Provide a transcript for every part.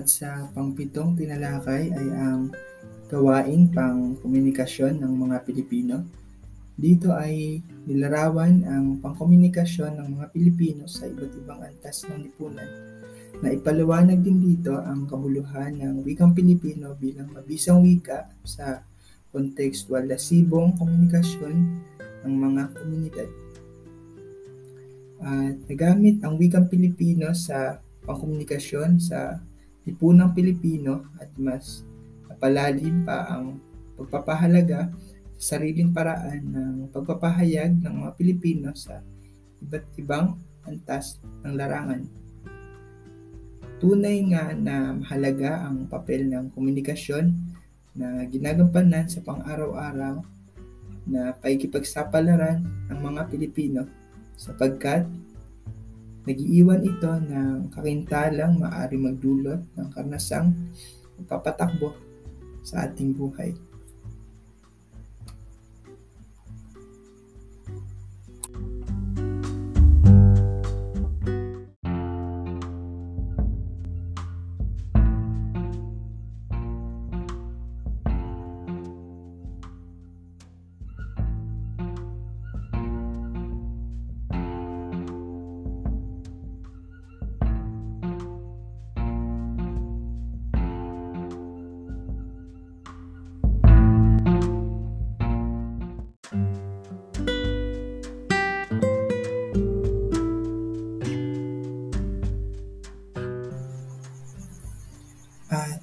At sa pangpitong tinalakay ay ang gawain pang komunikasyon ng mga Pilipino. Dito ay nilarawan ang pangkomunikasyon ng mga Pilipino sa iba't ibang antas ng lipunan. Na ipaliwanag din dito ang kabuluhan ng wikang Pilipino bilang mabisang wika sa kontekstual na sibong komunikasyon ng mga komunidad. At nagamit ang wikang Pilipino sa pangkomunikasyon sa lipunang Pilipino at mas napalalim pa ang pagpapahalaga sa sariling paraan ng pagpapahayag ng mga Pilipino sa iba't ibang antas ng larangan. Tunay nga na mahalaga ang papel ng komunikasyon na ginagampanan sa pang-araw-araw na paikipagsapalaran ng mga Pilipino sapagkat Nagiiwan ito ng kakintalang maaari magdulot ng karnasang papatakbo sa ating buhay.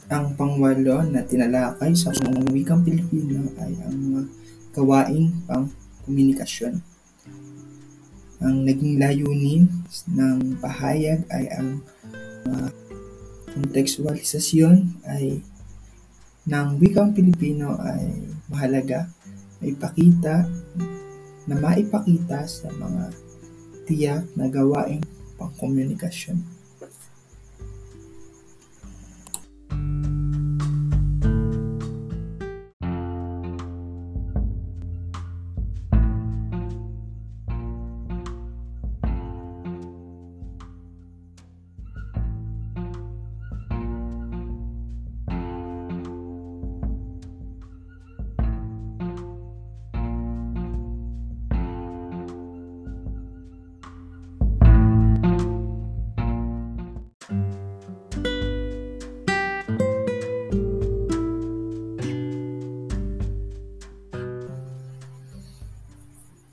Ang pangwalo na tinalakay sa wikang Pilipino ay ang mga gawaing pang komunikasyon. Ang naging layunin ng pahayag ay ang uh, kontekstualisasyon ay ng wikang Pilipino ay mahalaga na ipakita na maipakita sa mga tiyak na gawaing pangkomunikasyon.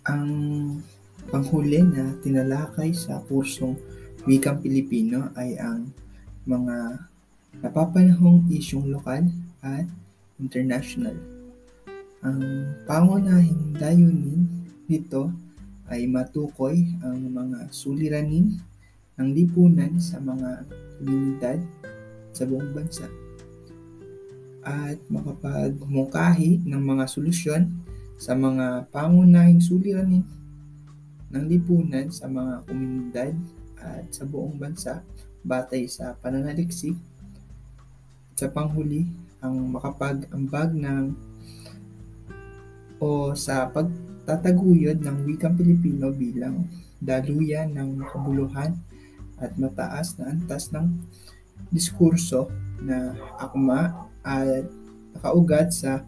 Ang panghuli na tinalakay sa kursong Wikang Pilipino ay ang mga napapanahong isyong lokal at international. Ang pangunahing layunin nito ay matukoy ang mga suliranin ng lipunan sa mga komunidad sa buong bansa at makapagmungkahi ng mga solusyon sa mga pangunahing suliranin ng lipunan sa mga komunidad at sa buong bansa batay sa pananaliksik sa panghuli ang makapag-ambag ng o sa pagtataguyod ng wikang Pilipino bilang daluyan ng kabuluhan at mataas na antas ng diskurso na akma at nakaugat sa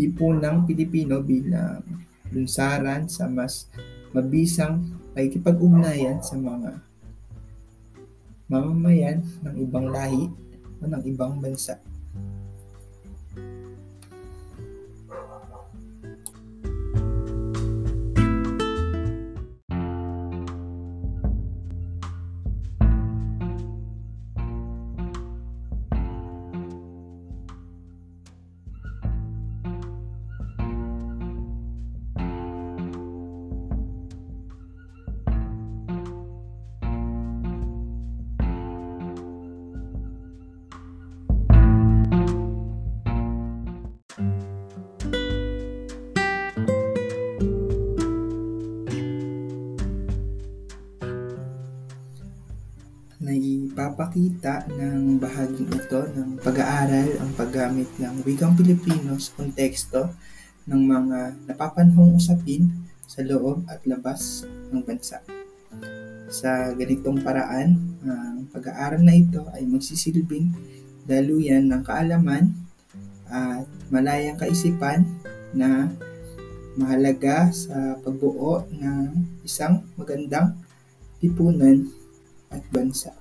lipunang Pilipino bilang lunsaran sa mas mabisang pakikipag-ugnayan sa mga mamamayan ng ibang lahi o ng ibang bansa. Naipapakita ng bahaging ito ng pag-aaral ang paggamit ng wikang Pilipino sa konteksto ng mga napapanahong usapin sa loob at labas ng bansa. Sa ganitong paraan, ang pag-aaral na ito ay magsisilbing daluyan ng kaalaman at malayang kaisipan na mahalaga sa pagbuo ng isang magandang lipunan at bansa.